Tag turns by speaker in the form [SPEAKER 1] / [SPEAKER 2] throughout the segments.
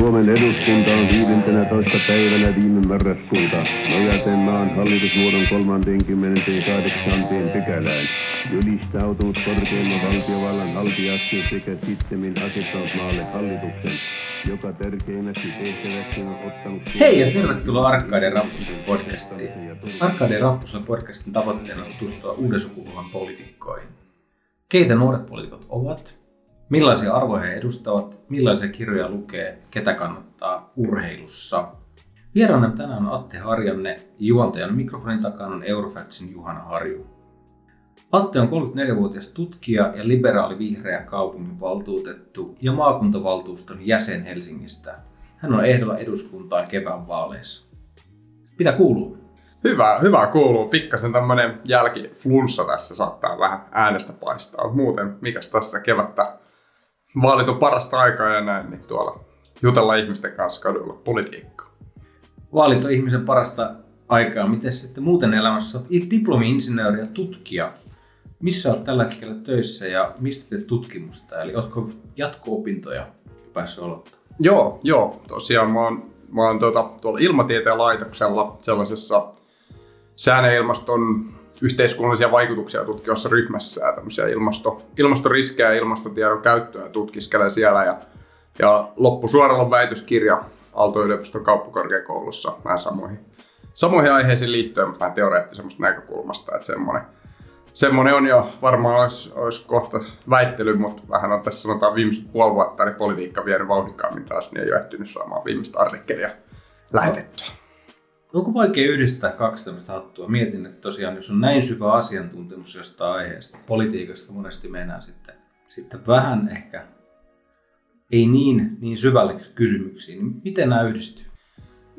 [SPEAKER 1] Suomen eduskunta on 15. päivänä viime marraskuuta nojaten maan hallitusmuodon 38. pykälään ylistautunut korkeimman valtiovallan haltijaksi sekä sittemmin asettanut maalle hallituksen, joka tärkeimmäksi tehtäväksi on ottanut...
[SPEAKER 2] Hei ja tervetuloa Arkkaiden Rappusen podcastiin. Arkkaiden Rappusen podcastin tavoitteena on tutustua uuden sukupolven poliitikkoihin. Keitä nuoret poliitikot ovat, millaisia arvoja he edustavat, millaisia kirjoja lukee, ketä kannattaa urheilussa. Vieraana tänään on Atte Harjanne, juontajan mikrofonin takana on Eurofactsin Juhana Harju. Atte on 34-vuotias tutkija ja liberaali vihreä kaupungin valtuutettu ja maakuntavaltuuston jäsen Helsingistä. Hän on ehdolla eduskuntaan kevään vaaleissa. Mitä kuuluu?
[SPEAKER 3] Hyvä, hyvä kuuluu. Pikkasen tämmönen jälkiflunssa tässä saattaa vähän äänestä paistaa. Muuten, mikäs tässä kevättä vaalit on parasta aikaa ja näin, niin tuolla jutella ihmisten kanssa kadulla politiikkaa.
[SPEAKER 2] Vaalit on ihmisen parasta aikaa. Miten sitten muuten elämässä olet diplomi-insinööri ja tutkija? Missä olet tällä hetkellä töissä ja mistä teet tutkimusta? Eli oletko jatko-opintoja päässyt aloittamaan?
[SPEAKER 3] Joo, joo. Tosiaan mä oon, mä oon tuota, tuolla ilmatieteen laitoksella sellaisessa sään ja ilmaston yhteiskunnallisia vaikutuksia tutkivassa ryhmässä ja tämmöisiä ilmasto, ilmastoriskejä ja ilmastotiedon käyttöä tutkiskelen siellä. Ja, ja loppusuoralla on väitöskirja Aalto-yliopiston kauppakorkeakoulussa vähän samoihin, samoihin aiheisiin liittyen vähän teoreettisemmasta näkökulmasta, että semmoinen, semmoinen on jo varmaan olisi, olisi kohta väittely, mutta vähän on tässä sanotaan viimeiset puoli vuotta niin politiikka vienyt vauhdikkaammin taas, niin ei ole ehtinyt saamaan viimeistä artikkelia lähetettyä.
[SPEAKER 2] Onko vaikea yhdistää kaksi tämmöistä hattua? Mietin, että tosiaan jos on näin syvä asiantuntemus jostain aiheesta, politiikasta monesti mennään sitten, sitten vähän ehkä ei niin, niin syvälle kysymyksiin, niin miten nämä yhdistyy?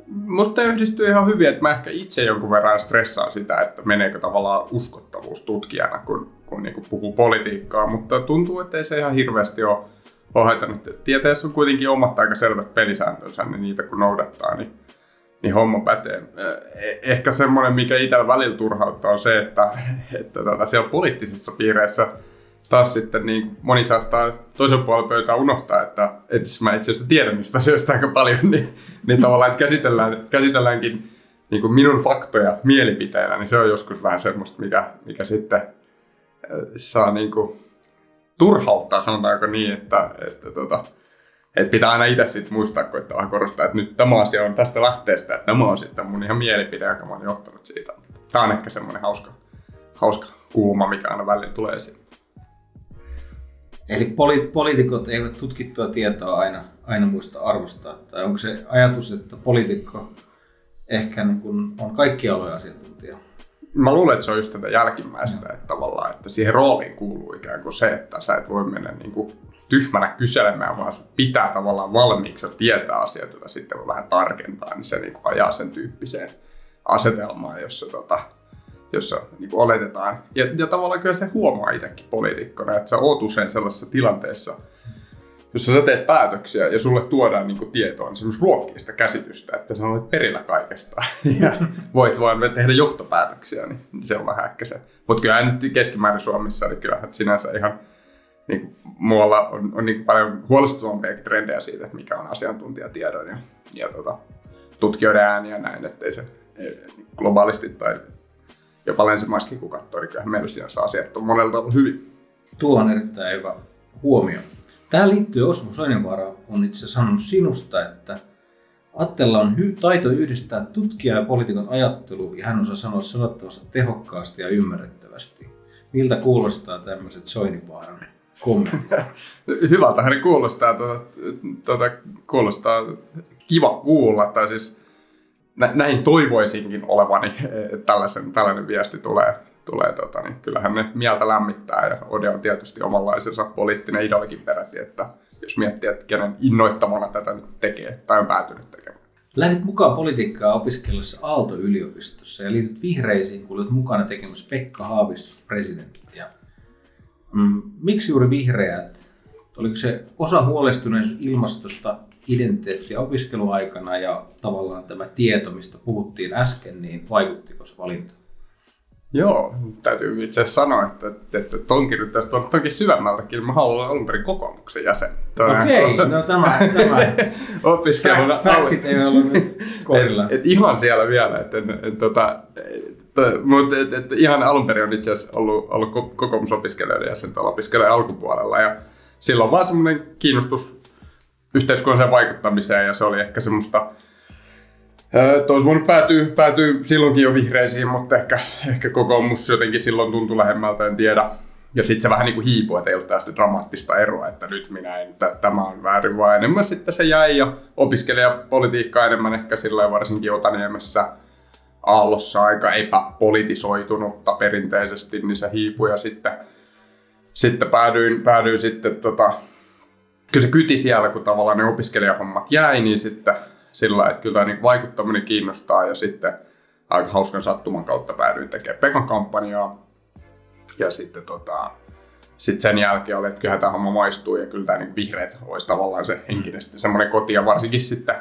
[SPEAKER 3] Musta yhdistyy ihan hyvin, että mä ehkä itse jonkun verran stressaan sitä, että meneekö tavallaan uskottavuus tutkijana, kun, kun niin puhuu politiikkaa, mutta tuntuu, että ei se ihan hirveästi ole, haitannut. Tieteessä on kuitenkin omat aika selvät pelisääntönsä, niin niitä kun noudattaa, niin niin homma pätee. Eh, ehkä semmoinen, mikä itsellä välillä turhauttaa, on se, että, että tota, siellä poliittisissa piireissä taas sitten niin moni saattaa toisen puolen pöytää unohtaa, että, että mä itse asiassa tiedän mistä asioista aika paljon, niin, niin tavallaan, että käsitellään, käsitelläänkin niin kuin minun faktoja mielipiteillä, niin se on joskus vähän semmoista, mikä, mikä sitten saa niin kuin turhauttaa, sanotaanko niin, että, että tota, et pitää aina itse sitten muistaa koittaa korostaa, että nyt tämä asia on tästä lähteestä, että tämä on sitten mun ihan mielipide, joka mä oon johtanut siitä. Tämä on ehkä semmoinen hauska, hauska kulma, mikä aina välillä tulee esiin.
[SPEAKER 2] Eli poli- poliitikot eivät tutkittua tietoa aina, aina muista arvostaa. Tai onko se ajatus, että poliitikko ehkä niin kun on kaikki alojen asiantuntija?
[SPEAKER 3] Mä luulen, että se on just tätä jälkimmäistä, että tavallaan, että siihen rooliin kuuluu ikään kuin se, että sä et voi mennä niin kuin tyhmänä kyselemään, vaan pitää tavallaan valmiiksi tietää asioita, joita sitten voi vähän tarkentaa, niin se niin kuin ajaa sen tyyppiseen asetelmaan, jossa, tota, jossa niin kuin oletetaan. Ja, ja tavallaan kyllä se huomaa itsekin poliitikkona, että sä oot usein sellaisessa tilanteessa, jossa sä teet päätöksiä ja sulle tuodaan niin tietoa, niin se ruokkii sitä käsitystä, että sä olet perillä kaikesta ja voit vaan tehdä johtopäätöksiä, niin se on vähän ehkä se. Mutta kyllä nyt keskimäärin Suomessa, niin kyllähän sinänsä ihan niin muualla on, on niin paljon huolestuttavampia trendejä siitä, että mikä on asiantuntijatiedon ja, ja tota, tutkijoiden ja näin, ettei se ei, globaalisti tai jopa länsimaiskin kun katsoo, niin kyllähän meillä siinä asiat on monella tavalla hyvin.
[SPEAKER 2] Tuo on erittäin hyvä huomio. Tähän liittyy Osmo Soininvaara on itse sanonut sinusta, että Attella on hy- taito yhdistää tutkija ja poliitikon ajattelu ja hän osaa sanoa sanottavasti tehokkaasti ja ymmärrettävästi. Miltä kuulostaa tämmöiset Soininvaaran kommentteja.
[SPEAKER 3] Hyvältä hän kuulostaa, tuota, tuota, kuulostaa kiva kuulla, tai siis nä, näin toivoisinkin olevani, että tällaisen, tällainen viesti tulee. tulee tota, niin kyllähän ne mieltä lämmittää ja Ode on tietysti omanlaisensa poliittinen idolikin peräti, että jos miettii, että kenen innoittamana tätä nyt tekee tai on päätynyt tekemään.
[SPEAKER 2] Lähdit mukaan politiikkaa opiskellessa Aalto-yliopistossa ja liityt vihreisiin, kun olet mukana tekemässä Pekka Haavistosta presidenttiä. Mm, miksi juuri vihreät? Oliko se osa huolestuneisuus ilmastosta identiteetti- ja opiskeluaikana ja tavallaan tämä tieto, mistä puhuttiin äsken, niin vaikuttiko se valinta?
[SPEAKER 3] Joo, täytyy itse asiassa sanoa, että, että, että tonkin nyt tästä on tonkin syvemmältäkin. Mä haluan olla alun perin kokoomuksen jäsen.
[SPEAKER 2] Okei, okay, no tämä, tämä.
[SPEAKER 3] opiskeluna.
[SPEAKER 2] Fact, ei ollut nyt kohdilla.
[SPEAKER 3] Et, et ihan siellä vielä, että et, et, tota, mutta et, et, ihan alun perin on itse asiassa ollut, ollut kokoomusopiskelijoiden jäsen tuolla opiskelijan alkupuolella ja silloin vaan semmoinen kiinnostus yhteiskunnalliseen vaikuttamiseen ja se oli ehkä semmoista Tois voinut päätyä, päätyä silloinkin jo vihreisiin, mutta ehkä, ehkä kokoomus jotenkin silloin tuntui lähemmältä, en tiedä. Ja sitten se vähän niin kuin hiipui, että ei ollut tästä dramaattista eroa, että nyt minä en, että tämä on väärin, vaan enemmän sitten se jäi ja opiskelijapolitiikka enemmän ehkä sillä varsinkin Otaniemessä Aallossa aika epäpolitisoitunutta perinteisesti, niin se hiipui ja sitten, sitten päädyin, päädyin sitten tota, kyllä se kyti siellä, kun tavallaan ne opiskelijahommat jäi, niin sitten sillä että kyllä niin vaikuttaminen kiinnostaa ja sitten aika hauskan sattuman kautta päädyin tekemään Pekan kampanjaa. Ja sitten tota, sit sen jälkeen oli, että kyllä tämä homma maistuu ja kyllä tämä niin vihreät olisi tavallaan se henkinen sitten semmoinen koti ja varsinkin sitten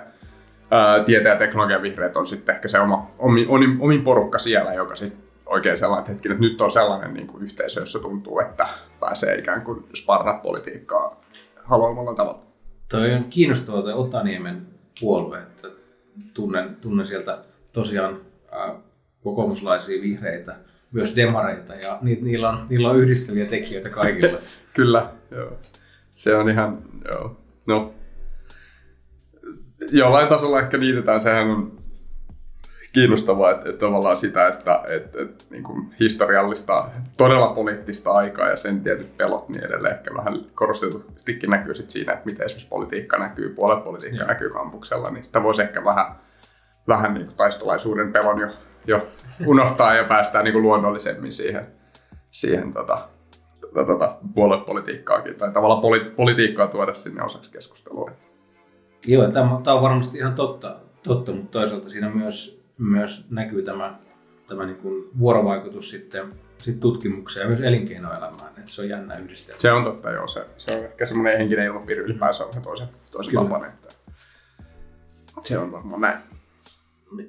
[SPEAKER 3] ää, tieteen ja teknologian vihreät on sitten ehkä se oma, omin, omin, omin porukka siellä, joka sitten oikein sellainen hetki, että nyt on sellainen niin kuin yhteisö, jossa tuntuu, että pääsee ikään kuin sparraa politiikkaa haluamalla tavalla.
[SPEAKER 2] Toi on kiinnostavaa toi Otaniemen puolue. Että tunnen, tunnen sieltä tosiaan ää, kokoomuslaisia vihreitä, myös demareita ja ni, niillä, on, niillä on yhdistäviä tekijöitä kaikille.
[SPEAKER 3] Kyllä, joo. Se on ihan, joo. No, jollain tasolla ehkä liitetään, sehän on kiinnostavaa, että, että tavallaan sitä, että, että, että niin kuin historiallista, todella poliittista aikaa ja sen tietyt pelot niin edelleen ehkä vähän korostetustikin näkyy sit siinä, että miten esimerkiksi politiikka näkyy, puoluepolitiikka näkyy kampuksella, niin sitä voisi ehkä vähän, vähän niin kuin taistolaisuuden pelon jo, jo unohtaa ja päästään niin kuin luonnollisemmin siihen, siihen tota, tota, tota, puoluepolitiikkaakin tai tavallaan poli, politiikkaa tuoda sinne osaksi keskustelua.
[SPEAKER 2] Joo, tämä, tämä on varmasti ihan totta, totta mutta toisaalta siinä myös myös näkyy tämä, tämä niin kuin vuorovaikutus sitten, sitten tutkimukseen ja myös elinkeinoelämään. Että se on jännä yhdistää.
[SPEAKER 3] Se on totta, joo. Se, se on ehkä semmoinen henkinen ilmapiiri ylipäänsä on toisen, toisen vapainen. Että se on varmaan näin.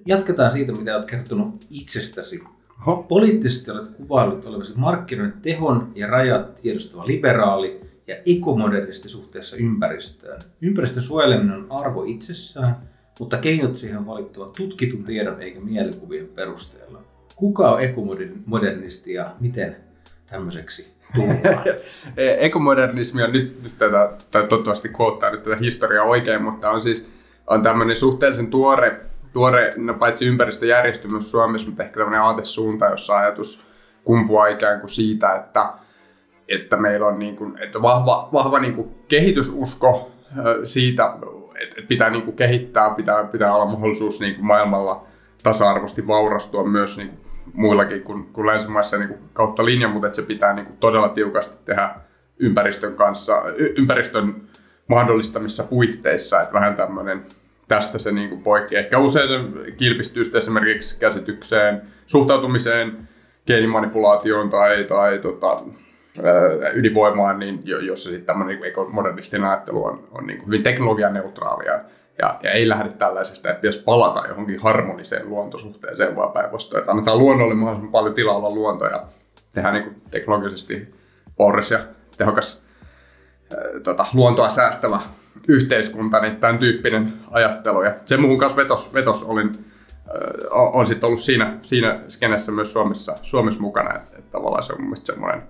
[SPEAKER 2] Jatketaan siitä, mitä olet kertonut itsestäsi. Oho. Poliittisesti olet kuvaillut olevasi markkinoiden tehon ja rajat tiedostava liberaali ja ekomodernisti suhteessa ympäristöön. Ympäristön suojeleminen on arvo itsessään, mutta keinot siihen on valittava tutkitun tiedon eikä mielikuvien perusteella. Kuka on ekomodernisti ja miten tämmöiseksi tullaan?
[SPEAKER 3] Ekomodernismi on nyt, nyt tätä, tai toivottavasti koottaa nyt tätä historiaa oikein, mutta on siis on tämmöinen suhteellisen tuore, tuore no paitsi ympäristöjärjestymys Suomessa, mutta ehkä tämmöinen aatesuunta, jossa ajatus kumpuaa ikään kuin siitä, että, että meillä on niin kuin, että vahva, vahva niin kuin kehitysusko siitä että et pitää niinku kehittää, pitää, pitää olla mahdollisuus niinku maailmalla tasa-arvoisesti vaurastua myös niinku muillakin kuin, kuin länsimaissa niinku kautta linjan, mutta että se pitää niinku todella tiukasti tehdä ympäristön kanssa, ympäristön mahdollistamissa puitteissa, että vähän tämmöinen tästä se niinku poikkeaa. Ehkä usein se kilpistyy esimerkiksi käsitykseen, suhtautumiseen, geenimanipulaatioon tai, tai tota, ydinvoimaan, niin jossa sitten tämmöinen niin modernistinen ajattelu on, on niin hyvin teknologianeutraalia. Ja, ja ei lähde tällaisesta, että pitäisi palata johonkin harmoniseen luontosuhteeseen, vaan päinvastoin, että annetaan luonnolle mahdollisimman paljon tilaa olla luonto ja tehdään niin teknologisesti porras ja tehokas äh, tota, luontoa säästävä yhteiskunta, niin tämän tyyppinen ajattelu. Ja se muuhun kanssa vetos, vetos olin, äh, on sitten ollut siinä, siinä skenessä myös Suomessa, Suomessa mukana, että, että tavallaan se on mun mielestä semmoinen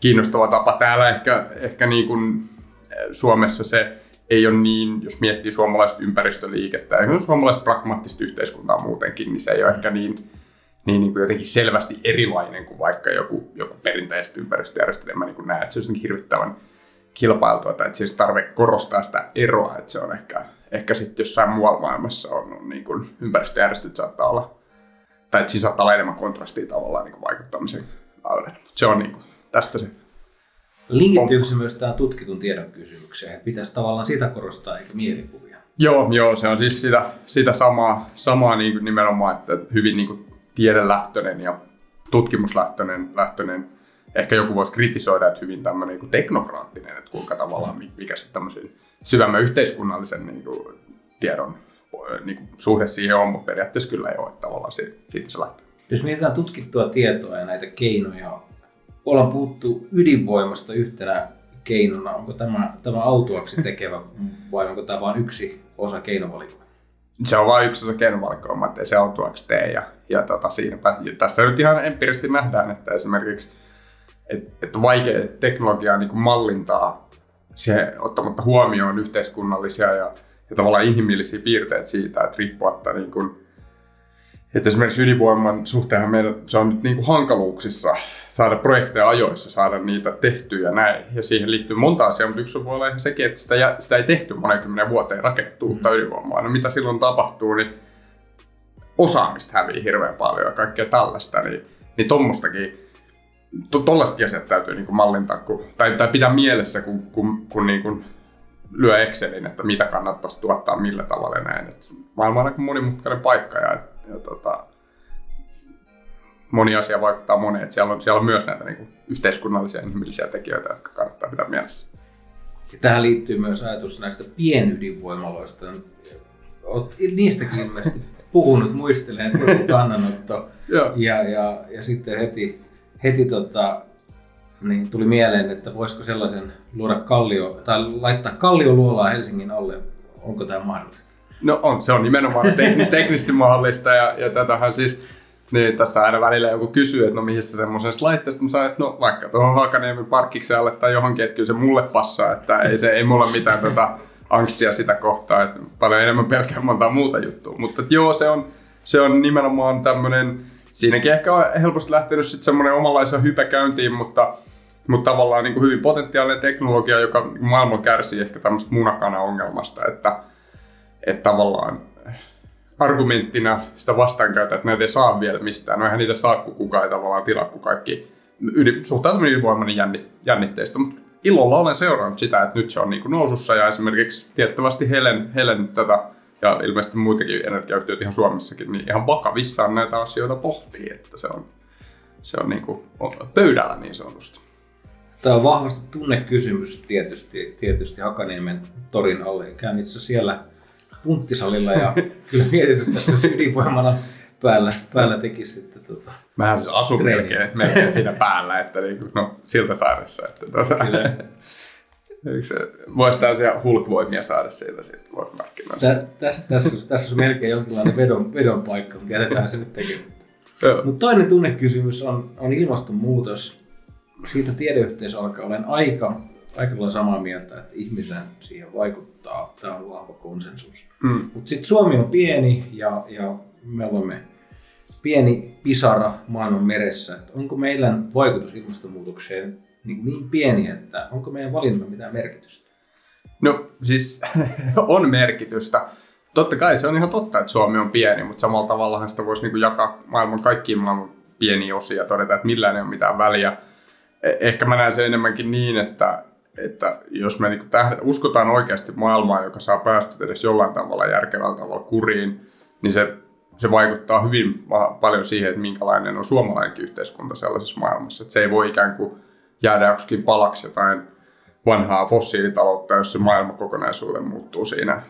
[SPEAKER 3] kiinnostava tapa. Täällä ehkä, ehkä niin kuin Suomessa se ei ole niin, jos miettii suomalaista ympäristöliikettä ja suomalaista pragmaattista yhteiskuntaa muutenkin, niin se ei ole ehkä niin, niin, niin kuin jotenkin selvästi erilainen kuin vaikka joku, joku perinteiset ympäristöjärjestöt. En mä niin näe, että se on hirvittävän kilpailtua, tai että siis tarve korostaa sitä eroa, että se on ehkä, ehkä sitten jossain muualla maailmassa on, niin kuin ympäristöjärjestöt saattaa olla, tai että siinä saattaa olla enemmän kontrastia tavallaan niin kuin vaikuttamisen. Se on niin kuin, tästä se
[SPEAKER 2] Linkittyykö se myös tähän tutkitun tiedon kysymykseen, pitäisi tavallaan sitä korostaa eikä mielikuvia?
[SPEAKER 3] Joo, joo se on siis sitä, sitä samaa, samaa niin kuin nimenomaan, että hyvin niin kuin tiedelähtöinen ja tutkimuslähtöinen lähtöinen. Ehkä joku voisi kritisoida, että hyvin tämmöinen niin teknokraattinen, että kuinka tavallaan mikä sitten tämmöisen syvemmän yhteiskunnallisen niin kuin, tiedon niin kuin, suhde siihen on, mutta periaatteessa kyllä ei ole, että tavallaan siitä se lähtee.
[SPEAKER 2] Jos mietitään tutkittua tietoa ja näitä keinoja, ollaan puhuttu ydinvoimasta yhtenä keinona. Onko tämä, tämä autuaksi tekevä vai onko tämä vain yksi osa keinovalikoimaa?
[SPEAKER 3] Se on vain yksi osa keinovalikoimaa, ettei se autuaksi tee. Ja, ja tota, siinäpä, ja tässä nyt ihan empiirisesti nähdään, että esimerkiksi että et vaikea teknologiaa niin mallintaa se, ottamatta huomioon yhteiskunnallisia ja, ja tavallaan inhimillisiä piirteitä siitä, että riippumatta niin kuin, että esimerkiksi ydinvoiman suhteenhan meidän, se on nyt niin kuin hankaluuksissa saada projekteja ajoissa, saada niitä tehtyä ja näin. Ja siihen liittyy monta asiaa, mutta yksi voi olla ihan sekin, että sitä, sitä ei tehty monenkymmenen vuoteen rakennettu uutta mm. ydinvoimaa. No mitä silloin tapahtuu, niin osaamista hävii hirveän paljon ja kaikkea tällaista. Niin, niin tuommoistakin tuollaisetkin asiat täytyy niin kuin mallintaa kun, tai, tai pitää mielessä, kun, kun, kun niin kuin lyö Excelin, että mitä kannattaisi tuottaa millä tavalla ja näin. Et maailma on aika monimutkainen paikka ja, ja tota, moni asia vaikuttaa moneen. Siellä on, siellä on myös näitä niin kuin, yhteiskunnallisia ja inhimillisiä tekijöitä, jotka kannattaa pitää mielessä.
[SPEAKER 2] Ja tähän liittyy myös ajatus näistä pienydinvoimaloista. Olet niistäkin ilmeisesti puhunut, muistelen, että kannanotto. ja, ja, ja sitten heti heti tota, niin tuli mieleen, että voisiko sellaisen luoda kallio, tai laittaa kallioluolaa Helsingin alle. Onko tämä mahdollista?
[SPEAKER 3] No on, se on nimenomaan tekni- teknisesti mahdollista ja, ja tätähän siis niin, tästä aina välillä joku kysyy, että no mihin se semmoisesta laitteesta, sanon, että no vaikka tuohon Hakaniemen parkkikseen tai johonkin, että kyllä se mulle passaa, että ei, se, ei mulla mitään tota angstia sitä kohtaa, että paljon enemmän pelkää montaa muuta juttua. Mutta joo, se on, se on nimenomaan tämmöinen siinäkin ehkä on helposti lähtenyt sitten semmoinen omanlaisa hype käyntiin, mutta, mutta tavallaan niin kuin hyvin potentiaalinen teknologia, joka maailmalla kärsii ehkä tämmöistä munakana-ongelmasta, että, että tavallaan argumenttina sitä vastaankäytä, että näitä ei saa vielä mistään. No eihän niitä saa, kun kukaan ei tavallaan tilaa, kun kaikki yli, suhtautuminen ydinvoiman niin jännitteistä. Mutta ilolla olen seurannut sitä, että nyt se on niin nousussa ja esimerkiksi tiettävästi Helen, Helen tätä ja ilmeisesti muitakin energiayhtiöitä ihan Suomessakin, niin ihan vakavissaan näitä asioita pohtii, että se on, se on, niin kuin, pöydällä niin sanotusti.
[SPEAKER 2] Tämä on vahvasti tunnekysymys tietysti, tietysti Hakaniemen torin alle. Käyn itse siellä punttisalilla ja kyllä mietin, että tässä ydinvoimana päällä, päällä tekisi sitten tota,
[SPEAKER 3] Mähän siis asun melkein, melkein siinä päällä, että niin, no, siltä saaressa. Että, tota, se, voisi tällaisia hulkvoimia saada siitä sitten
[SPEAKER 2] Tä, tässä, tässä, tässä on melkein jonkinlainen vedon, vedon paikka, mutta jätetään se nyt tekemättä. Mutta toinen tunnekysymys on, on ilmastonmuutos. Siitä tiedeyhteisö alkaa olen aika, aika lailla samaa mieltä, että ihmisen siihen vaikuttaa. Tämä on vahva konsensus. Mm. Mutta sitten Suomi on pieni ja, ja me olemme pieni pisara maailman meressä. Että onko meillä vaikutus ilmastonmuutokseen niin, niin pieni, että onko meidän valinnalla mitään merkitystä?
[SPEAKER 3] No siis on merkitystä. Totta kai se on ihan totta, että Suomi on pieni, mutta samalla tavalla sitä voisi niin jakaa maailman kaikkiin maailman pieniä osia ja todeta, että millään ei ole mitään väliä. E, ehkä mä näen se enemmänkin niin, että, että jos me niin tähdet, uskotaan oikeasti maailmaa, joka saa päästöt edes jollain tavalla järkevällä tavalla kuriin, niin se, se vaikuttaa hyvin paljon siihen, että minkälainen on suomalainenkin yhteiskunta sellaisessa maailmassa. Että se ei voi ikään kuin jäädä joksikin palaksi jotain vanhaa fossiilitaloutta, jos se maailma kokonaisuuden muuttuu siinä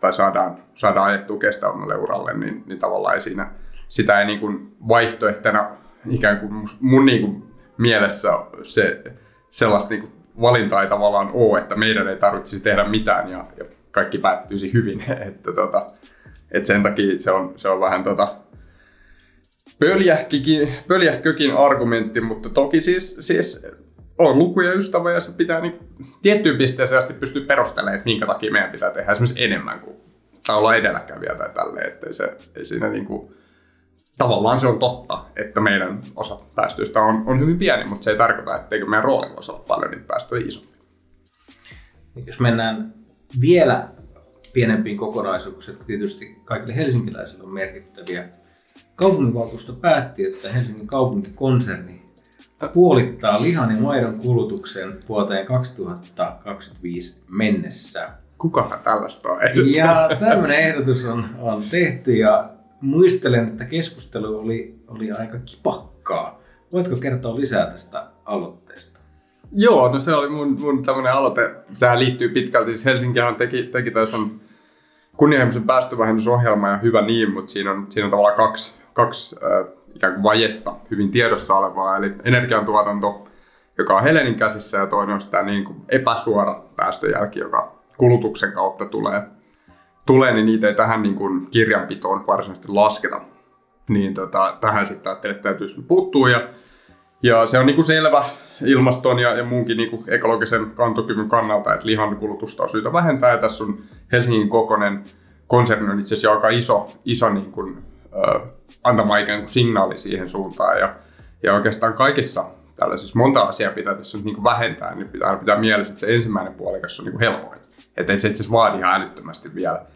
[SPEAKER 3] tai saadaan, saadaan ajettua kestävämmälle uralle, niin, niin tavallaan ei siinä, sitä ei niin kuin vaihtoehtona ikään kuin mun niin kuin mielessä se sellaista niin kuin valintaa ei tavallaan ole, että meidän ei tarvitsisi tehdä mitään ja, ja kaikki päättyisi hyvin. että tota, et sen takia se on, se on vähän tota, pöljähkökin argumentti, mutta toki siis, siis on lukuja ystävä ja se pitää niin tiettyyn pisteeseen asti pystyä perustelemaan, että minkä takia meidän pitää tehdä esimerkiksi enemmän kuin tai olla edelläkävijä tai tälleen, että se, ei siinä niin kuin, tavallaan se on totta, että meidän osa päästöistä on, on hyvin pieni, mutta se ei tarkoita, etteikö meidän rooli voisi olla paljon niitä päästöjä isompi.
[SPEAKER 2] Jos mennään vielä pienempiin kokonaisuuksiin, jotka tietysti kaikille helsinkiläisille on merkittäviä. Kaupunginvaltuusto päätti, että Helsingin kaupunkikonserni puolittaa lihan ja maidon kulutuksen vuoteen 2025 mennessä.
[SPEAKER 3] Kukahan tällaista on
[SPEAKER 2] ehdottanut? Ja tämmöinen ehdotus on, on tehty ja muistelen, että keskustelu oli, oli aika kipakkaa. Voitko kertoa lisää tästä aloitteesta?
[SPEAKER 3] Joo, no se oli mun, mun tämmöinen aloite. Sehän liittyy pitkälti, siis Helsinkihän teki, teki tässä kunnianhimoisen päästövähennysohjelma ja hyvä niin, mutta siinä on, siinä on tavallaan kaksi, kaksi äh, ikään kuin vajetta, hyvin tiedossa olevaa, eli energiantuotanto, joka on Helenin käsissä, ja toinen on sitä niin kuin epäsuora päästöjälki, joka kulutuksen kautta tulee, tulee niin niitä ei tähän niin kuin kirjanpitoon varsinaisesti lasketa. Niin tota, tähän sitten ajattelin, että täytyisi puuttua, ja, ja se on niin kuin selvä ilmaston ja, ja muunkin niin kuin ekologisen kantokyvyn kannalta, että lihan kulutusta on syytä vähentää, ja tässä on Helsingin kokonen konserni on itse asiassa aika iso, iso niin kuin, ö, antama ikään kuin signaali siihen suuntaan. Ja, ja oikeastaan kaikissa tällaisissa monta asiaa pitää tässä nyt niin kuin vähentää, niin pitää pitää mielessä, että se ensimmäinen puolikas on niin kuin helpoin. Että ei se itse asiassa vaadi ihan älyttömästi vielä.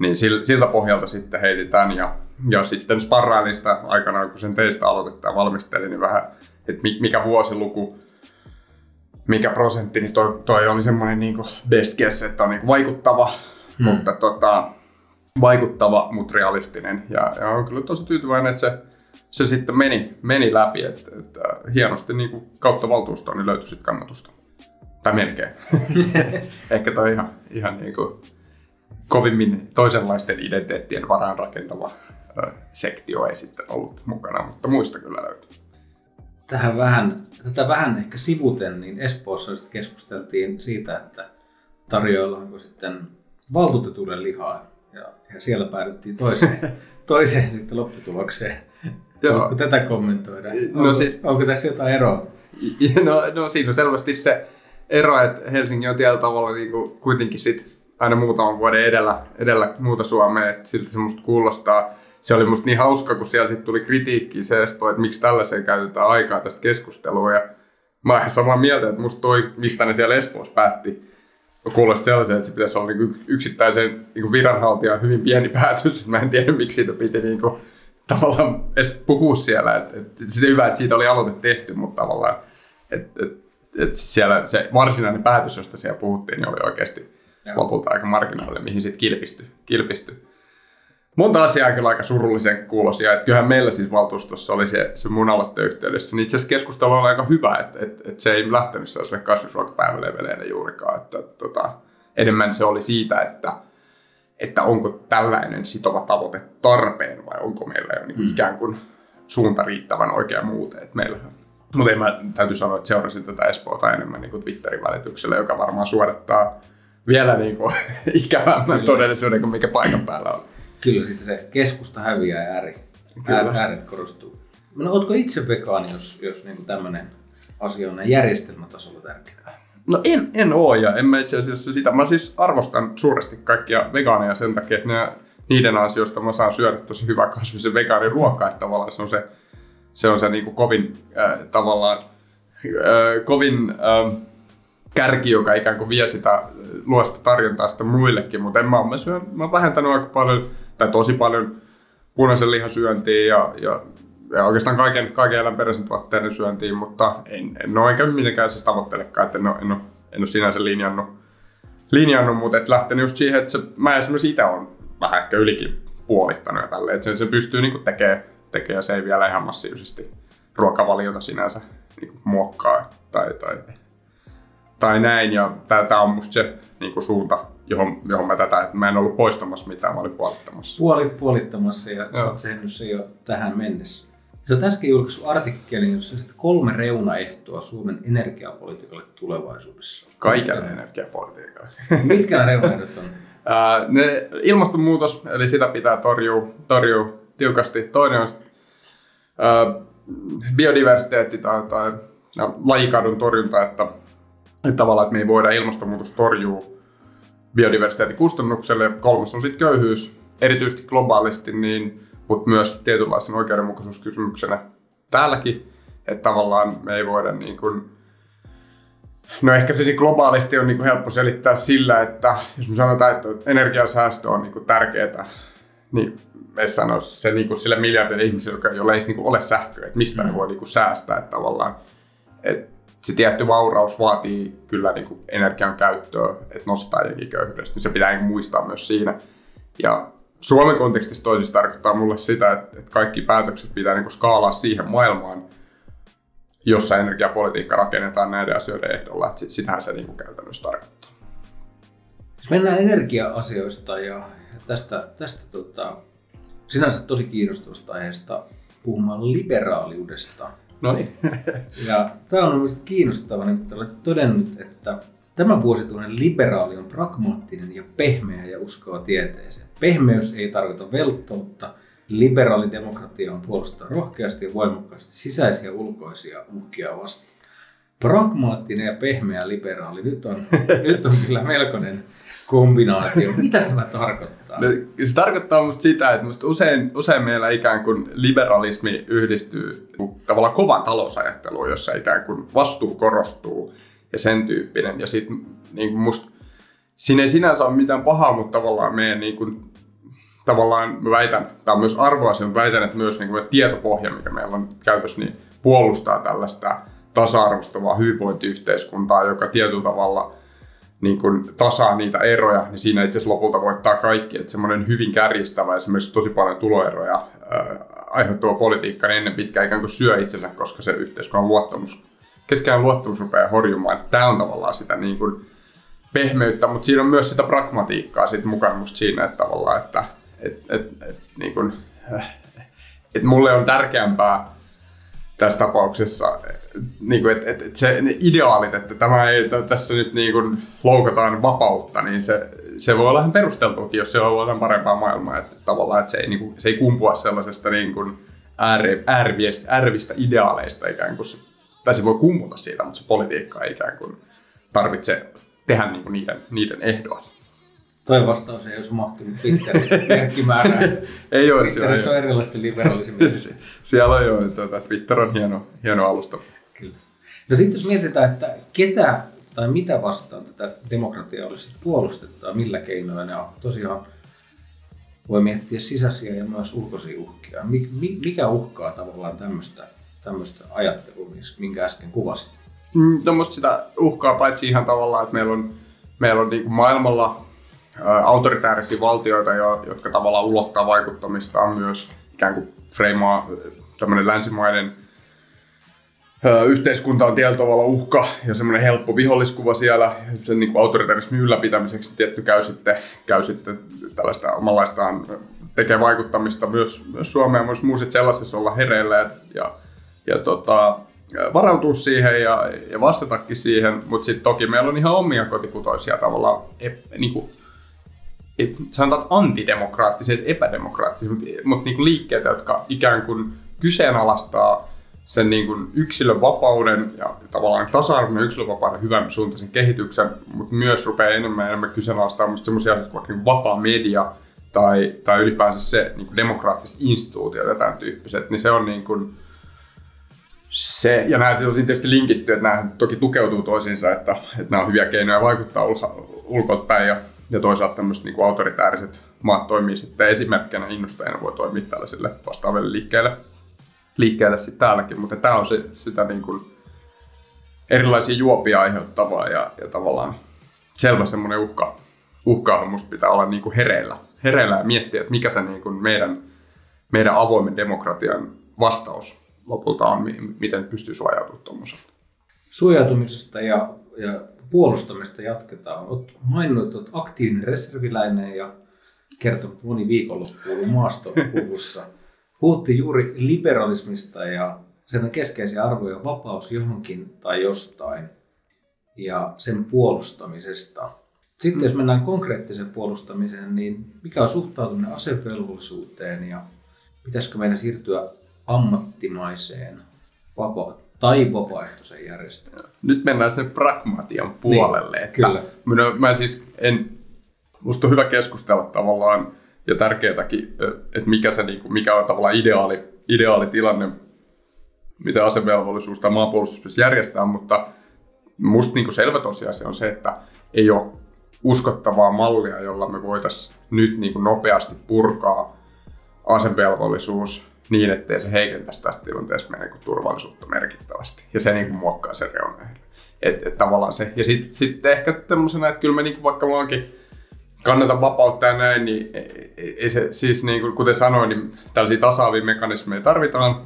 [SPEAKER 3] Niin siltä pohjalta sitten heitetään ja, ja sitten sparrailin sitä aikanaan, kun sen teistä aloitettiin ja valmistelin, niin vähän, että mikä vuosiluku, mikä prosentti, niin toi, toi oli semmoinen niin best guess, että on niin vaikuttava, hmm. mutta tota, vaikuttava, mutta realistinen. Ja, ja on kyllä tosi tyytyväinen, että se, se sitten meni, meni läpi, että, että hienosti niin kuin kautta valtuustoon niin löytyi sitten kannatusta. Tai melkein. Ehkä toi ihan, ihan niin kuin kovimmin toisenlaisten identiteettien varaan rakentava sektio ei sitten ollut mukana, mutta muista kyllä löytyy.
[SPEAKER 2] Tähän vähän, tätä vähän ehkä sivuten, niin Espoossa sitten keskusteltiin siitä, että tarjoillaanko sitten valtuutetulle lihaa ja, ja siellä päädyttiin toiseen, toiseen sitten lopputulokseen. Joo. Tätä kommentoida? No onko, siis, onko tässä jotain eroa?
[SPEAKER 3] No, no siinä on selvästi se ero, että Helsinki on tietyllä tavalla niin kuin kuitenkin sit aina muutaman vuoden edellä, edellä muuta Suomea, että siltä se musta kuulostaa. Se oli musta niin hauska, kun siellä sitten tuli kritiikki se Espoo, että miksi tällaiseen käytetään aikaa tästä keskustelua. Ja mä oon samaa mieltä, että musta toi, mistä ne siellä Espoossa päätti, kuulosti sellaisen, että se pitäisi olla niin yksittäisen niin viranhaltijan hyvin pieni päätös. Mä en tiedä, miksi siitä piti niin kuin, tavallaan edes puhua siellä. Et, et, se hyvä, että siitä oli aloite tehty, mutta tavallaan että et, et siellä se varsinainen päätös, josta siellä puhuttiin, niin oli oikeasti Joo. lopulta aika marginaalinen, mihin sitten kilpistyi. kilpisty monta asiaa kyllä aika surullisen kuulosia. Että kyllähän meillä siis valtuustossa oli se, se mun aloitteen yhteydessä, niin itse asiassa keskustelu oli aika hyvä, että, että, että se ei lähtenyt sellaiselle kasvisruokapäiväleveleille juurikaan. Että, tota, enemmän se oli siitä, että, että onko tällainen sitova tavoite tarpeen vai onko meillä jo niin kuin mm. ikään kuin suunta riittävän oikea muuten. Että meillä mutta mä täytyy sanoa, että seurasin tätä Espoota enemmän niin kuin Twitterin välityksellä, joka varmaan suodattaa vielä niin kuin ikävämmän todellisuuden kuin mikä paikan päällä on
[SPEAKER 2] kyllä sitten se keskusta häviää ja ääri, ääret korostuu. No, ootko itse vegaani, jos, jos niin tämmöinen asia on järjestelmätasolla tärkeää?
[SPEAKER 3] No en, en oo ja en mä itse asiassa sitä. Mä siis arvostan suuresti kaikkia vegaaneja sen takia, että ne, niiden ansiosta mä saan syödä tosi hyvää kasvisen vegaaniruokaa, että tavallaan se on se, se, on se niin kuin kovin äh, tavallaan äh, kovin äh, kärki, joka ikään kuin vie sitä, luo sitä tarjontaa sitä muillekin, mutta en mä, mä, syön, mä oon vähentänyt aika paljon tai tosi paljon punaisen lihan syöntiin ja, ja, ja oikeastaan kaiken, kaiken eläinperäisen tuotteiden syöntiin, mutta en, en ole enkä mitenkään siis tavoittelekaan, että en ole, en ole, en ole sinänsä linjannut, linjannut mutta et lähtenyt just siihen, että se, mä esimerkiksi itse on vähän ehkä ylikin puolittanut ja tälleen, että se, se pystyy niin tekemään tekee, ja se ei vielä ihan massiivisesti ruokavaliota sinänsä niin muokkaa tai, tai, tai näin. Ja tämä on musta se niin suunta, johon, johon mä tätä, että mä en ollut poistamassa mitään, mä olin puolittamassa.
[SPEAKER 2] Puolit puolittamassa ja sä oot tehnyt se jo tähän mennessä. Sä oot äsken julkaissut artikkelin, jossa on kolme reunaehtoa Suomen energiapolitiikalle tulevaisuudessa.
[SPEAKER 3] Kaikille energiapolitiikalle.
[SPEAKER 2] Mitkä nämä reunaehdot on?
[SPEAKER 3] Ne, ilmastonmuutos, eli sitä pitää torjua, torjua tiukasti. Toinen on uh, biodiversiteetti tai, tai lajikadun torjunta, että, että tavallaan että me ei voida ilmastonmuutos torjua biodiversiteetin kustannukselle. Kolmas on sitten köyhyys, erityisesti globaalisti, niin, mutta myös tietynlaisen oikeudenmukaisuuskysymyksenä täälläkin. Että tavallaan me ei voida niin kuin, No ehkä se globaalisti on niin helppo selittää sillä, että jos me sanotaan, että energiasäästö on niin tärkeää, niin me sanoisi se niin sille miljardille ihmisille, joilla ei niin ole sähköä, että mistä mm. ne voi niin säästää. Että tavallaan, että se tietty vauraus vaatii kyllä niin kuin energian käyttöä, että nostaa jokin köyhyydestä, niin se pitää niin muistaa myös siinä. Ja Suomen kontekstissa toisissa tarkoittaa mulle sitä, että, kaikki päätökset pitää niin skaalaa siihen maailmaan, jossa energiapolitiikka rakennetaan näiden asioiden ehdolla. Että sitähän se niin kuin käytännössä tarkoittaa.
[SPEAKER 2] Mennään energia-asioista ja tästä, tästä tota, sinänsä tosi kiinnostavasta aiheesta puhumaan liberaaliudesta.
[SPEAKER 3] No niin.
[SPEAKER 2] Ja tämä on mielestäni kiinnostavaa, niin että olet todennut, että tämä vuosituhannen liberaali on pragmaattinen ja pehmeä ja uskoo tieteeseen. Pehmeys ei tarkoita velttoutta, liberaali demokratia on puolustaa rohkeasti ja voimakkaasti sisäisiä ja ulkoisia uhkia vastaan. Pragmaattinen ja pehmeä liberaali, nyt on, nyt on kyllä melkoinen kombinaatio. Mitä tämä tarkoittaa?
[SPEAKER 3] No, se tarkoittaa musta sitä, että musta usein, usein meillä ikään kuin liberalismi yhdistyy tavallaan kovan talousajatteluun, jossa ikään kuin vastuu korostuu ja sen tyyppinen. Ja sitten niin musta siinä ei sinänsä ole mitään pahaa, mutta tavallaan meidän niin kuin, tavallaan mä väitän, tämä on myös arvoa sen, väitän, että myös niin kuin tietopohja, mikä meillä on käytössä, niin puolustaa tällaista tasa-arvostavaa hyvinvointiyhteiskuntaa, joka tietyllä tavalla niin kuin tasaa niitä eroja, niin siinä itse asiassa lopulta voittaa kaikki. Että semmoinen hyvin kärjistävä, esimerkiksi tosi paljon tuloeroja äh, aiheuttava politiikka, niin ennen pitkään ikään kuin syö itsensä, koska se yhteiskunnan luottamus, keskään luottamus rupeaa horjumaan. Että tämä on tavallaan sitä niin kuin pehmeyttä, mutta siinä on myös sitä pragmatiikkaa sit mukana musta siinä, että tavallaan, että et, et, et, niin kuin, et mulle on tärkeämpää tässä tapauksessa, niin kuin, että, että, että se, ne ideaalit, että tämä ei, tässä nyt niin kuin loukataan vapautta, niin se, se voi olla ihan perusteltuakin, jos se on parempaa maailmaa. Että tavallaan että se, ei, niin kuin, se ei kumpua sellaisesta niin kuin ääri, ärvistä, ideaaleista ikään kuin, tai se voi kummuta siitä, mutta se politiikka ei ikään kuin tarvitse tehdä niin kuin niiden, niiden ehdoilla.
[SPEAKER 2] Toi vastaus ei olisi mahtunut Twitterin merkkimäärään.
[SPEAKER 3] ei ole.
[SPEAKER 2] Twitterissä on erilaista liberalismia.
[SPEAKER 3] Siellä on jo, tuota, Twitter on hieno, hieno alusta.
[SPEAKER 2] Kyllä. No sitten jos mietitään, että ketä tai mitä vastaan tätä demokratiaa olisi puolustettua, millä keinoilla ne on. Tosiaan voi miettiä sisäisiä ja myös ulkoisia uhkia. Mikä uhkaa tavallaan tämmöistä, tämmöistä ajattelua, minkä äsken kuvasit?
[SPEAKER 3] Mm, no musta sitä uhkaa paitsi ihan tavallaan, että meillä on, meillä on niin kuin maailmalla autoritäärisiä valtioita, jotka tavallaan ulottaa vaikuttamistaan myös ikään kuin freimaa tämmöinen länsimaiden yhteiskunta on tietyllä tavalla uhka ja semmoinen helppo viholliskuva siellä. Sen niin kuin autoritarismin ylläpitämiseksi tietty käy sitten, käy sitten tällaista omanlaistaan tekee vaikuttamista myös, myös Suomeen, myös muusit sellaisessa olla hereillä ja, ja, ja tota, varautua siihen ja, ja vastatakin siihen, mutta sitten toki meillä on ihan omia kotikutoisia tavallaan ep, niin kuin sanotaan antidemokraattisia, siis epädemokraattisia, mutta, niin liikkeitä, jotka ikään kuin kyseenalaistaa sen niin kuin yksilön vapauden ja tavallaan tasa-arvon yksilönvapauden hyvän suuntaisen kehityksen, mutta myös rupeaa enemmän ja enemmän kyseenalaistamaan semmoisia asioita kuin niin vapaa media tai, tai ylipäänsä se niin kuin demokraattiset instituutiot ja tämän tyyppiset, niin se on niin kuin, se, ja nämä on tietysti linkitty, että nämä toki tukeutuu toisiinsa, että, että nämä on hyviä keinoja vaikuttaa ulko, päin ja ja toisaalta tämmöiset niin autoritääriset maat toimii sitten esimerkkinä innostajana voi toimia tällaisille vastaaville liikkeelle, liikkeelle sitten täälläkin, mutta tämä on se, sitä niin kuin erilaisia juopia aiheuttavaa ja, ja tavallaan selvä semmoinen uhka, uhkaahan musta pitää olla niin kuin hereillä, hereillä ja miettiä, että mikä se niin kuin meidän, meidän avoimen demokratian vastaus lopulta on, miten pystyy suojautumaan tuommoiselta.
[SPEAKER 2] Suojautumisesta ja, ja puolustamista jatketaan. Olet maininnut, että olet aktiivinen reserviläinen ja kertonut moni viikonloppuun maastopuvussa. Puhuttiin juuri liberalismista ja sen keskeisiä arvoja vapaus johonkin tai jostain ja sen puolustamisesta. Sitten jos mennään konkreettiseen puolustamiseen, niin mikä on suhtautuminen asevelvollisuuteen ja pitäisikö meidän siirtyä ammattimaiseen vapaa tai vapaaehtoisen järjestelmän.
[SPEAKER 3] Nyt mennään sen pragmatian puolelle. Niin, että
[SPEAKER 2] kyllä.
[SPEAKER 3] Minä, mä siis en, musta on hyvä keskustella tavallaan ja tärkeätäkin, että mikä, se, niinku, mikä on tavallaan ideaali, ideaali tilanne, mitä asevelvollisuus tai maanpuolustus järjestää, mutta musta niin selvä tosiasia on se, että ei ole uskottavaa mallia, jolla me voitaisiin nyt niin kuin nopeasti purkaa asevelvollisuus niin, ettei se heikentäisi tästä tilanteessa meidän niin turvallisuutta merkittävästi. Ja se niin kuin muokkaa sen reunaehdon. Et, et tavallaan se. Ja sitten sit ehkä tämmöisenä, että kyllä me niin kuin, vaikka mä kannatan vapautta ja näin, niin ei, ei se, siis niin kuin, kuten sanoin, niin tällaisia tasaavia mekanismeja tarvitaan.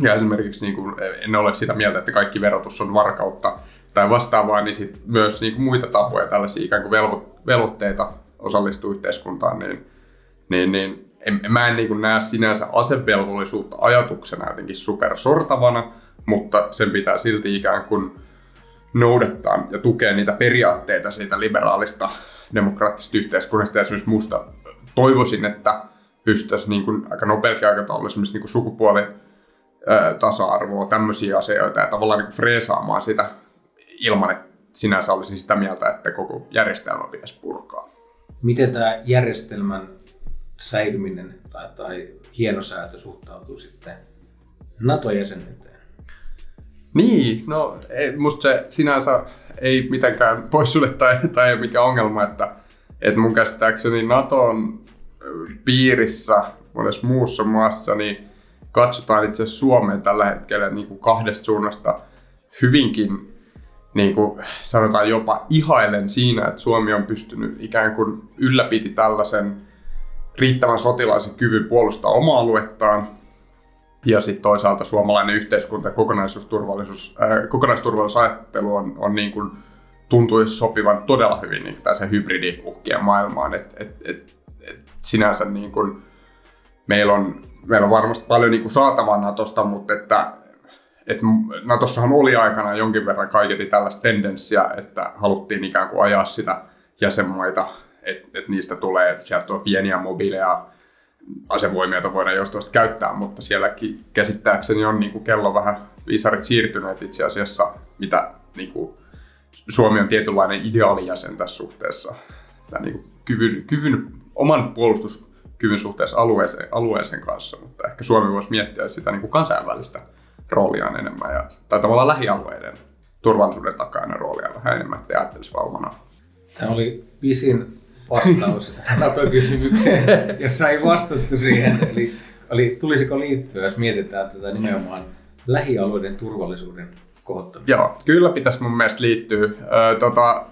[SPEAKER 3] Ja esimerkiksi niin kuin, en ole sitä mieltä, että kaikki verotus on varkautta tai vastaavaa, niin sit myös niin kuin muita tapoja, tällaisia ikään kuin velvoitteita osallistua yhteiskuntaan, niin, niin, niin en, mä en niin näe sinänsä asevelvollisuutta ajatuksena jotenkin supersortavana, mutta sen pitää silti ikään kuin noudattaa ja tukea niitä periaatteita siitä liberaalista demokraattisesta yhteiskunnasta. Esimerkiksi musta toivoisin, että pystyttäisiin niin kuin aika nopeakin aikataululla esimerkiksi niin kuin sukupuoli tasa-arvoa, tämmöisiä asioita ja tavallaan niin freesaamaan sitä ilman, että sinänsä olisin sitä mieltä, että koko järjestelmä pitäisi purkaa.
[SPEAKER 2] Miten tämä järjestelmän säilyminen tai, tai hienosäätö suhtautuu sitten NATO-jäsenyyteen?
[SPEAKER 3] Niin, no ei, musta se sinänsä ei mitenkään poissulje tai, tai ei mikään ongelma, että, että mun käsittääkseni Naton piirissä monessa muussa maassa niin katsotaan itse asiassa Suomeen tällä hetkellä niin kuin kahdesta suunnasta hyvinkin niin kuin sanotaan jopa ihailen siinä, että Suomi on pystynyt ikään kuin ylläpiti tällaisen riittävän sotilaisen kyvyn puolustaa omaa aluettaan. Ja sitten toisaalta suomalainen yhteiskunta ja kokonaisuusturvallisuus, äh, kokonaisturvallisuusajattelu on, on niin kuin, tuntuisi sopivan todella hyvin niin tässä hybridiuhkien maailmaan. Et, et, et, et sinänsä niin kuin, meillä, on, meillä on varmasti paljon niin kuin saatavaa Natosta, mutta että et Natossahan oli aikana jonkin verran kaiketi tällaista tendenssiä, että haluttiin ikään kuin ajaa sitä jäsenmaita, että et niistä tulee, sieltä on pieniä mobiileja asevoimia, voidaan jostain käyttää, mutta sielläkin käsittääkseni on niin kuin kello vähän viisarit siirtyneet itse asiassa, mitä niin kuin Suomi on tietynlainen ideaalijäsen tässä suhteessa. Tämä niin kuin kyvyn, kyvyn, oman puolustuskyvyn suhteessa alueeseen, alueeseen kanssa, mutta ehkä Suomi voisi miettiä sitä niin kuin kansainvälistä rooliaan enemmän ja, tai tavallaan lähialueiden turvallisuuden takana roolia vähän enemmän, että.
[SPEAKER 2] Tämä oli pisin vastaus NATO-kysymykseen, jossa ei vastattu siihen. Eli oli, tulisiko liittyä, jos mietitään tätä nimenomaan lähialueiden turvallisuuden kohottamista?
[SPEAKER 3] Joo, kyllä pitäisi mun mielestä liittyä. Ö, tota,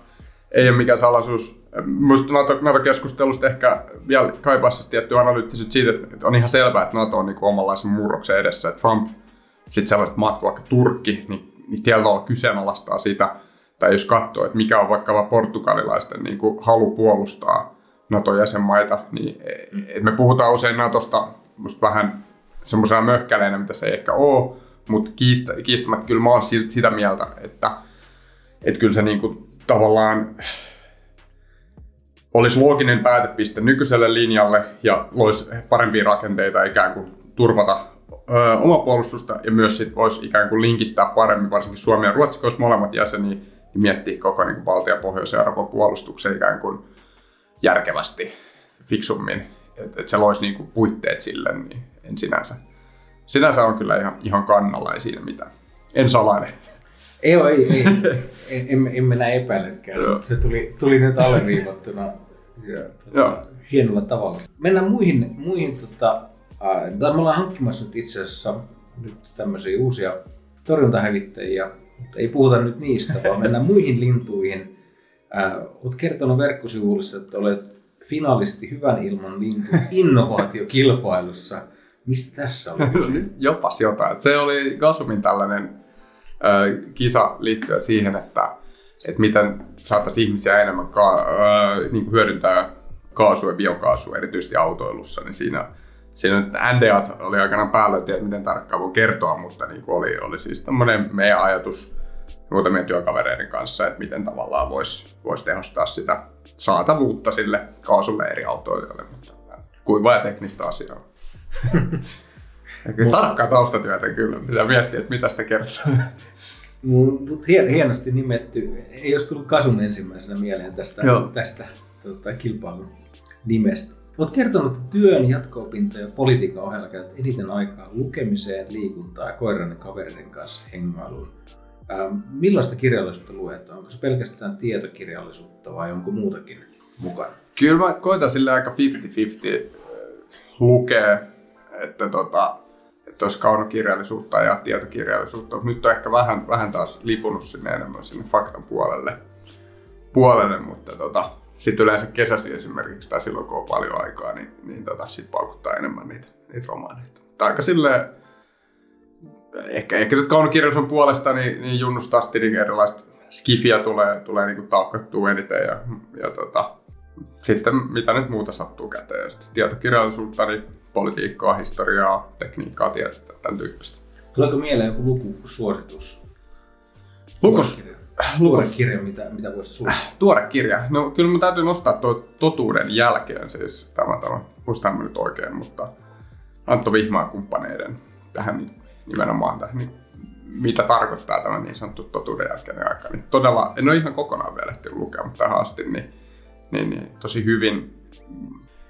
[SPEAKER 3] ei ole mikään salaisuus. Minusta NATO, NATO-keskustelusta ehkä vielä kaipaisi tietty analyyttisyyttä siitä, että on ihan selvää, että NATO on niin omanlaisen murroksen edessä. Trump sitten sellaiset maat kuin vaikka Turkki, niin, niin tietyllä kyseenalaistaa sitä, tai jos katsoo, että mikä on vaikka portugalilaisten niin kuin halu puolustaa NATO-jäsenmaita, niin et me puhutaan usein NATOsta musta vähän semmoisena möhkäleenä, mitä se ei ehkä ole, mutta kiistämättä kyllä mä oon sitä mieltä, että, että kyllä se niin kuin, tavallaan olisi looginen päätepiste nykyiselle linjalle ja loisi parempia rakenteita ikään kuin turvata ö, oma puolustusta ja myös sit voisi ikään kuin linkittää paremmin, varsinkin Suomi ja Ruotsi, koska molemmat jäseniä, niin miettiä koko niin valtio- ja Pohjois-Euroopan puolustuksen ikään kuin järkevästi, fiksummin, että et se loisi niin kuin puitteet sille, niin en sinänsä. Sinänsä on kyllä ihan, ihan kannalla, ei siinä mitään. En salainen.
[SPEAKER 2] Ei ole, ei, ei. en, en, en mennä epäiletkään, mutta se tuli, tuli nyt alleviivattuna ja, tuota, hienolla tavalla. Mennään muihin, muihin tota, tai me ollaan hankkimassa nyt itse asiassa nyt tämmöisiä uusia torjuntahävittäjiä, mutta ei puhuta nyt niistä, vaan mennään muihin lintuihin. Äh, olet kertonut verkkosivuilla, että olet finalisti hyvän ilman lintu innovaatiokilpailussa. Mistä tässä oli?
[SPEAKER 3] Jopas jotain. Se oli Gasumin tällainen kisa liittyen siihen, että, että miten saataisiin ihmisiä enemmän ka- äh, niin hyödyntää kaasua ja biokaasua, erityisesti autoilussa, niin siinä siinä nyt NDA oli aikanaan päällä, tiedä miten tarkkaan voi kertoa, mutta niin kuin oli, oli siis tämmöinen meidän ajatus muutamien työkavereiden kanssa, että miten tavallaan voisi vois tehostaa sitä saatavuutta sille kaasulle eri autoilijoille, mutta kuivaa ja teknistä asiaa. Kyllä tarkkaa taustatyötä kyllä, pitää miettiä, että mitä sitä kertoo.
[SPEAKER 2] Mutta hienosti nimetty. Ei olisi tullut Kasun ensimmäisenä mieleen tästä, tästä tuota, kilpailun nimestä. Olet kertonut, että työn, jatko-opintojen ja politiikan ohella käytät eniten aikaa lukemiseen, liikuntaan ja koiran ja kavereiden kanssa hengailuun. Ähm, millaista kirjallisuutta luet? Onko se pelkästään tietokirjallisuutta vai onko muutakin mukana?
[SPEAKER 3] Kyllä mä koitan sille aika 50-50 lukea, että, tota, että olisi kaunokirjallisuutta ja tietokirjallisuutta. Mutta nyt on ehkä vähän, vähän taas lipunut sinne enemmän sinne faktan puolelle, puolelle mutta tota, sitten yleensä kesäsi esimerkiksi, tai silloin kun on paljon aikaa, niin, niin tota, sit paukuttaa enemmän niitä, niitä romaaneita. Tai aika silleen, ehkä, ehkä sitten kaunokirjallisuuden puolesta, niin, niin Junnus Tastinin erilaista skifiä tulee, tulee niinku taukattua eniten ja, ja tota, sitten mitä nyt muuta sattuu käteen. Sitten tietokirjallisuutta, niin politiikkaa, historiaa, tekniikkaa, tiedettä, tämän tyyppistä.
[SPEAKER 2] Tuleeko mieleen joku lukusuositus?
[SPEAKER 3] Lukus,
[SPEAKER 2] Lukuinen kirja, mitä, mitä voisit suosittaa?
[SPEAKER 3] tuore kirja. No kyllä mun täytyy nostaa tuo totuuden jälkeen siis tämä, tämä muistan nyt oikein, mutta Antto Vihmaa kumppaneiden tähän nimenomaan tähän, niin, mitä tarkoittaa tämä niin sanottu totuuden jälkeinen aika. Niin todella, en ole ihan kokonaan vielä ehtinyt lukea, mutta tähän asti niin, niin, niin tosi hyvin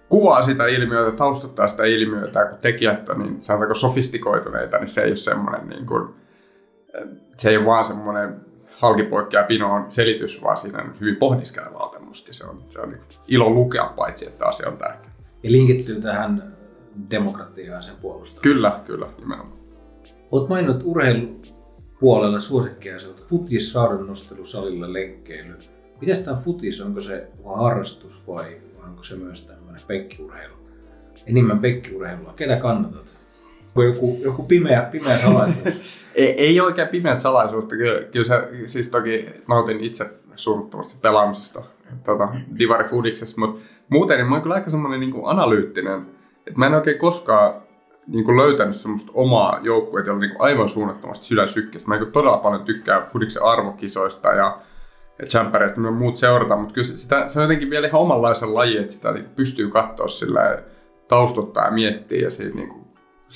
[SPEAKER 3] kuvaa sitä ilmiötä, taustottaa sitä ilmiötä, kun tekijät on niin sanotaanko sofistikoituneita, niin se ei ole semmoinen niin kuin, se ei ole vaan semmoinen halkipoikki ja pinoon selitys, vaan siinä on hyvin pohdiskelevaa musta. Se on, se on niin ilo lukea paitsi, että asia on tärkeä.
[SPEAKER 2] Ja linkittyy tähän demokratiaan sen puolustamiseen.
[SPEAKER 3] Kyllä, kyllä, nimenomaan.
[SPEAKER 2] Olet maininnut urheilupuolella suosikkeja, se on futis, raadannostelu, salilla, lenkkeily. Miten tämä futis, onko se vaan harrastus vai onko se myös tämmöinen penkkiurheilu? Enimmän penkkiurheilua. Ketä kannatat? Joku, joku pimeä, pimeä salaisuus.
[SPEAKER 3] ei, ei oikein pimeät salaisuutta. Kyllä, kyllä se, siis toki nautin itse suunnattomasti pelaamisesta tota, Divari Fudiksessa, mutta muuten niin mä oon kyllä aika semmoinen niin analyyttinen, että mä en oikein koskaan niin kuin löytänyt semmoista omaa joukkuetta, jolla on niin aivan suunnattomasti sydän sykkeistä. Mä niin todella paljon tykkään Fudiksen arvokisoista ja, Champereista ja muut seurata, mutta kyllä sitä, se on jotenkin vielä ihan omanlaisen laji, että sitä niin pystyy katsoa sillä taustottaa ja miettiä ja siitä niin kuin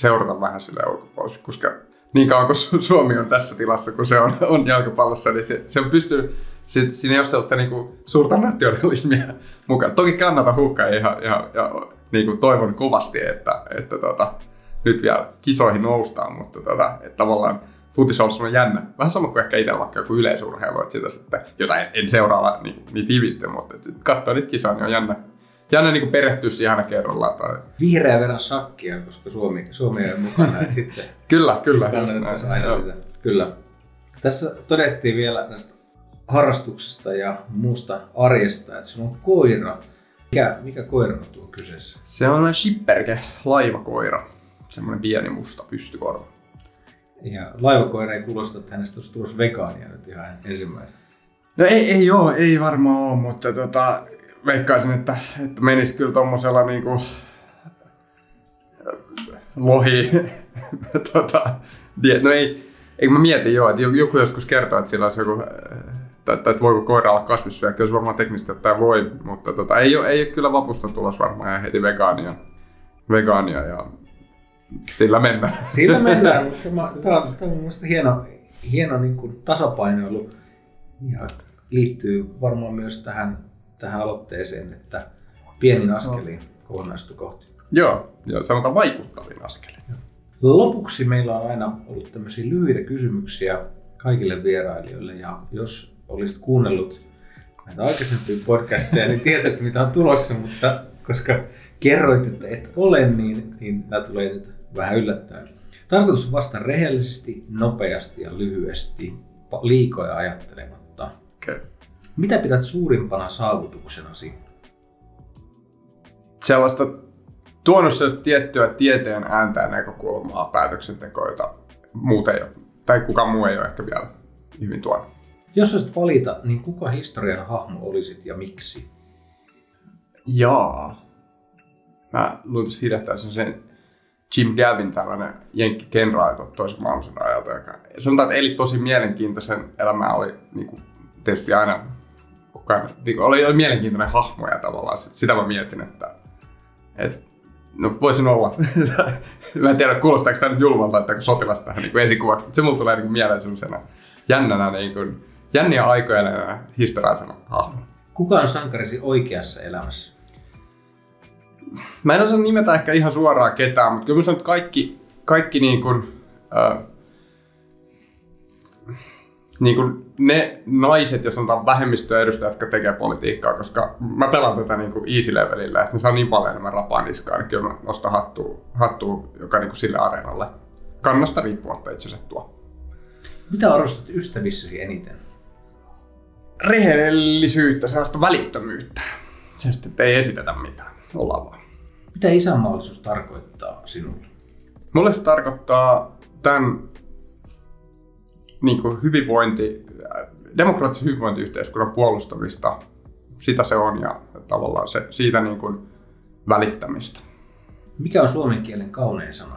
[SPEAKER 3] seurata vähän sille ulkopuolella, koska niin kauan kuin Suomi on tässä tilassa, kun se on, on jalkapallossa, niin se, se on pystynyt, se, siinä ei ole sellaista niin kuin, suurta nationalismia mukana. Toki kannata hukkaa ja, ja, ja, niin kuin toivon kovasti, että, että tota, nyt vielä kisoihin noustaan, mutta tota, että tavallaan futis on ollut jännä. Vähän sama kuin ehkä itse vaikka joku yleisurheilu, että sitä sitten, jota en, en seuraa niin, niin tiivisti, mutta että katsoa niitä kisoja, niin on jännä, jännä niin perehtyä siihen aina kerrallaan. Tai...
[SPEAKER 2] Vihreä verran sakkia, koska Suomi, Suomi on mukana. Sitten
[SPEAKER 3] kyllä, kyllä.
[SPEAKER 2] Sitten aina sitä. Kyllä. Tässä todettiin vielä näistä harrastuksesta ja muusta arjesta, että sinulla on koira. Mikä, mikä koira on tuo kyseessä?
[SPEAKER 3] Se on shipperke, laivakoira. Semmoinen pieni musta pystykorva.
[SPEAKER 2] Ja laivakoira ei kuulosta, että hänestä olisi tulossa vegaania nyt ihan ensimmäisenä.
[SPEAKER 3] No ei, ei oo, ei varmaan ole, mutta tota, veikkaisin, että, että menisi kyllä tommosella niinku lohi, tota, no ei, eikö mä mietin joo, että joku joskus kertoo, että sillä olisi joku, tai, tai että voiko koira olla kasvissyöjä, kyllä se varmaan teknisesti ottaen voi, mutta tota, ei, ole, ei ole kyllä vapusta tulos varmaan ja heti vegaania, vegaania ja sillä mennään.
[SPEAKER 2] Sillä mennään, mutta tämä on, tämä on mielestäni hieno, hieno niin kuin tasapainoilu ja liittyy varmaan myös tähän tähän aloitteeseen, että pienin askelin no. kokonaisuutta kohti.
[SPEAKER 3] Joo, ja sanotaan vaikuttavin askelin.
[SPEAKER 2] Lopuksi meillä on aina ollut tämmöisiä lyhyitä kysymyksiä kaikille vierailijoille, ja jos olisit kuunnellut näitä aikaisempia podcasteja, niin tietäisit mitä on tulossa, mutta koska kerroit, että et ole, niin, niin nämä tulee nyt vähän yllättäen. Tarkoitus on vastata rehellisesti, nopeasti ja lyhyesti, liikoja ajattelematta.
[SPEAKER 3] Okay.
[SPEAKER 2] Mitä pidät suurimpana saavutuksenasi?
[SPEAKER 3] Sellaista tuonut sellaista tiettyä tieteen ääntä ja näkökulmaa päätöksentekoa, jota muuten ei ole, tai kukaan muu ei ole ehkä vielä hyvin tuonut.
[SPEAKER 2] Jos olisit valita, niin kuka historian hahmo olisit ja miksi?
[SPEAKER 3] Jaa. Mä tuossa hiljattain sen Jim Gavin, tällainen jenkki kenraali toisen maailmansodan ajalta, joka sanotaan, että eli tosi mielenkiintoisen elämää, oli niin kuin, tietysti aina kukaan, niin oli, oli mielenkiintoinen hahmo ja tavallaan sitä mä mietin, että, että no voisin olla. mä en tiedä, kuulostaako tämä nyt julmalta, että kun sotilas tähän niin esikuvaksi, mutta se mulla tulee niin mieleen sellaisena jännänä, niin kuin, jänniä aikoja historiallisena hahmona.
[SPEAKER 2] Kuka on sankarisi oikeassa elämässä?
[SPEAKER 3] Mä en osaa nimetä ehkä ihan suoraan ketään, mutta kyllä mä sanon, että kaikki, kaikki niin kuin, äh, niin kuin ne naiset ja sanotaan vähemmistöedustajat, jotka tekee politiikkaa, koska mä pelaan tätä niin kuin easy levelillä, että ne saa niin paljon enemmän rapaa niskaan, niin kyllä mä nostan hattua, hattua joka niin kuin sille areenalle. Kannasta riippumatta itse asiassa tuo.
[SPEAKER 2] Mitä arvostat ystävissäsi eniten?
[SPEAKER 3] Rehellisyyttä, sellaista välittömyyttä. Sellaista, että ei esitetä mitään, ollaan vaan.
[SPEAKER 2] Mitä isänmaallisuus tarkoittaa sinulle?
[SPEAKER 3] Mulle se tarkoittaa tämän niin kuin hyvinvointi, demokraattisen hyvinvointiyhteiskunnan puolustamista sitä se on ja tavallaan se, siitä niin kuin välittämistä.
[SPEAKER 2] Mikä on suomen kielen kaunein sana?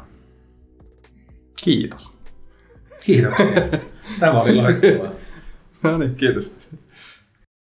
[SPEAKER 3] Kiitos.
[SPEAKER 2] Kiitoksia. Tämä oli loistavaa.
[SPEAKER 3] No niin, kiitos.